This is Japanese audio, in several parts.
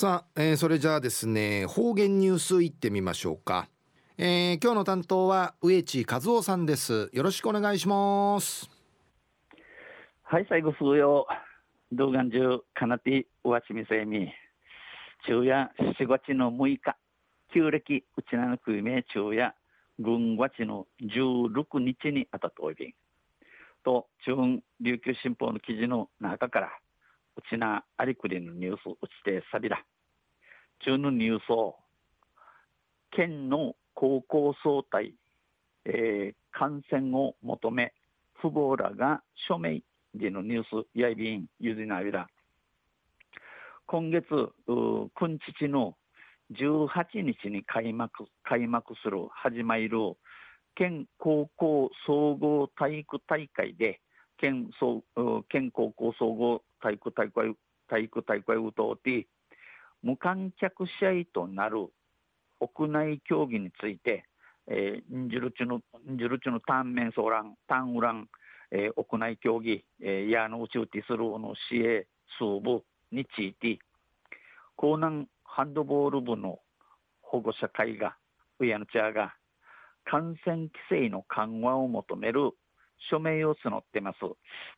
さあ、えー、それじゃあですね方言ニュースいってみましょうか、えー、今日の担当は植地和夫さんです。よろしくお願いします。はい最後数曜動画中かなておわちみせみ。昼夜7月の6日。旧暦うちなのくいめ昼夜軍月の16日にあたとおいびんと中央琉球新報の記事の中からうちなありくりのニュースうちてさびら。中のニュースを、県の高校総体、えー、感染を求め、父母らが署名でのニュース、やいびん、ゆずなびら。今月、くんちちの18日に開幕開幕する始まる県高校総合体育大会で県総県高校総合体育大会体育大会を通って無観客試合となる屋内競技について、えー、ンジュルチュのンジュルチュのタンメンソーランタンウラン、えー、屋内競技、えー、ヤーのうちうてするの市営数部について江南ハンドボール部の保護者会がウヤのチャーが感染規制の緩和を求める署名を募ってます。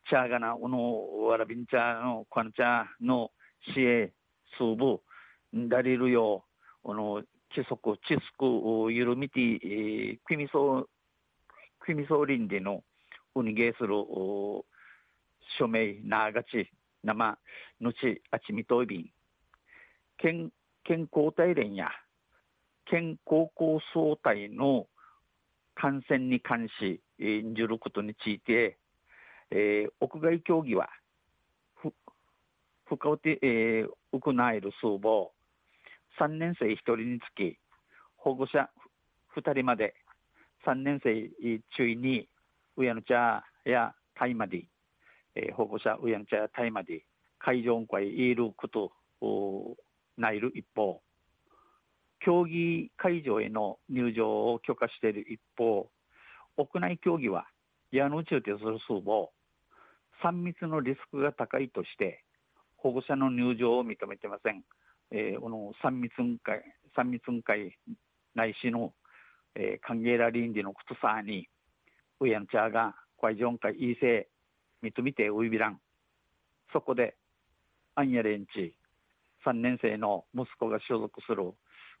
チャーガナ、うの、わらびんちゃの、こんちゃの、市営、数部、ダリルよ、うの、規則、知識、ゆるみて、クミソ、クミソ林での、うにげする、お署名、ながち、生、のち、あちみといびん。県、県交代連や、県高校総体の感染に関し、演じることについて、えー、屋外競技は、ふ、不可て、えー、行える数母、3年生1人につき、保護者2人まで、3年生中に、親の茶やタイまで、えー、保護者親の茶やタイまで、会場会いることをないる一方、競技会場への入場を許可している一方、屋内競技は矢の内を手する数を3密のリスクが高いとして保護者の入場を認めてません。えー、この3密会、3密会ないしの、えー、歓迎ら臨時のことさに、ウヤンチャーが会場会いいせ認めてウイビラン。そこで、アンヤレンチ、3年生の息子が所属する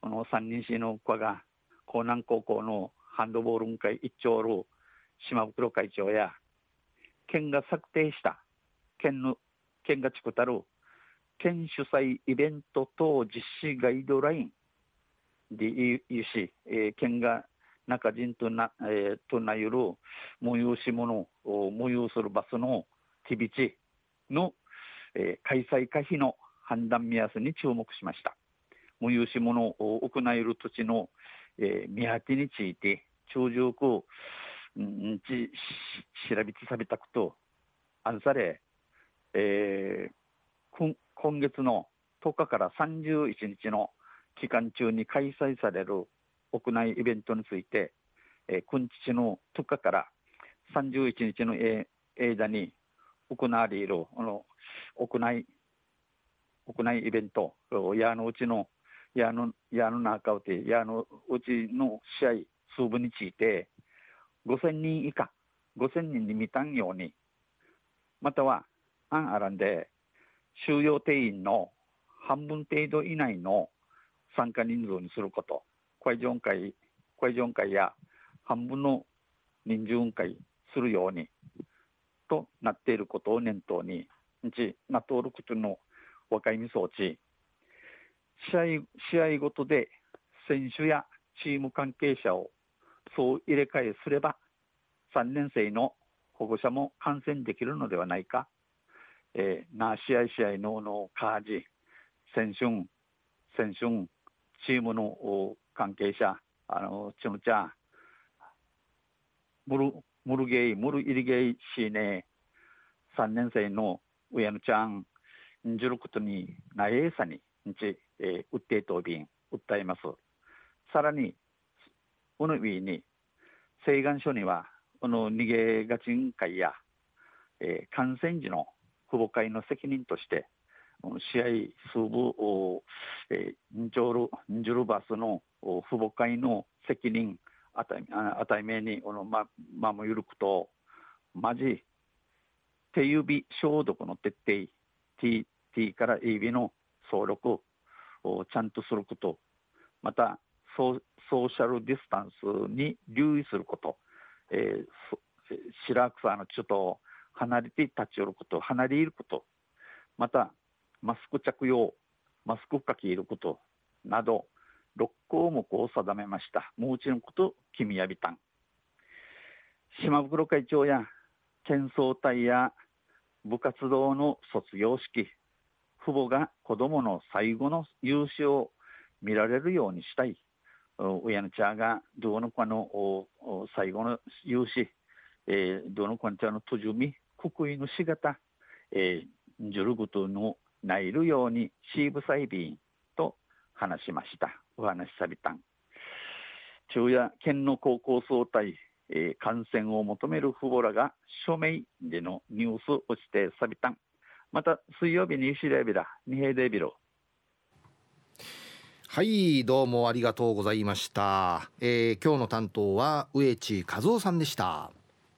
この三人市の子が江南高校のハンドボール会一丁る島袋会長や県が策定した県の県が作ったる県主催イベント等実施ガイドラインでいうし、えー、県が中人とな、えー、となゆる催し物を催するバスのティビチの、えー、開催可否の判断目安に注目しました。催し物を行える土地の、えー、見当てについて、長寿く、うん、ち調べてされたこと、あんされ、えー、今月の10日から31日の期間中に開催される屋内イベントについて、えー、今日の10日から31日の間に行われるあの屋内屋内イベント、やのうちの矢の矢の中をて矢のうちの試合数分について5000人以下5000人に満たんようにまたはアンアランで収容定員の半分程度以内の参加人数にすること、会場会、会場会や半分の人数会するようにとなっていることを念頭に、ちな登録との若いみ装置、試合試合ごとで選手やチーム関係者をそう入れ替えすれば3年生の保護者も観戦できるのではないか、えー、な試合試合ののカージ選手選手チームの関係者あのちむちゃムルムルゲイムルイリゲイシーネ3年生の上野ちゃんんじることになえさにんちえー、訴え答弁、訴えます。さらに、この上に、請願書には、この逃げがちん会や、えー、感染時の父母会の責任として、試合数部を長るジュルバスの父母会の責任あたいあたいめにこのままもゆるくとまじ手指消毒の徹底 T, T から AB の総力をちゃんとすることまたソソーシャルディスタンスに留意すること、えー、白草のちょっと離れて立ち寄ること離れいることまたマスク着用マスクかけることなど6項目を定めました。もうちのこと君やびたん島袋会長や県総隊や部活動の卒業式父母が子どもの最後の勇姿を見られるようにしたい。親の茶がどうの子の最後の勇姿、えー、どの子の茶のとじみ国威のしがた、えー、じゅるぐとのないるようにシーブサイビンと話しました。お話しさびた。ん昼夜県の高校総体、えー、感染を求める父母らが署名でのニュースをしてさびた。んまた水曜日に石レビラ二平デビロはいどうもありがとうございました、えー、今日の担当は植地和夫さんでした。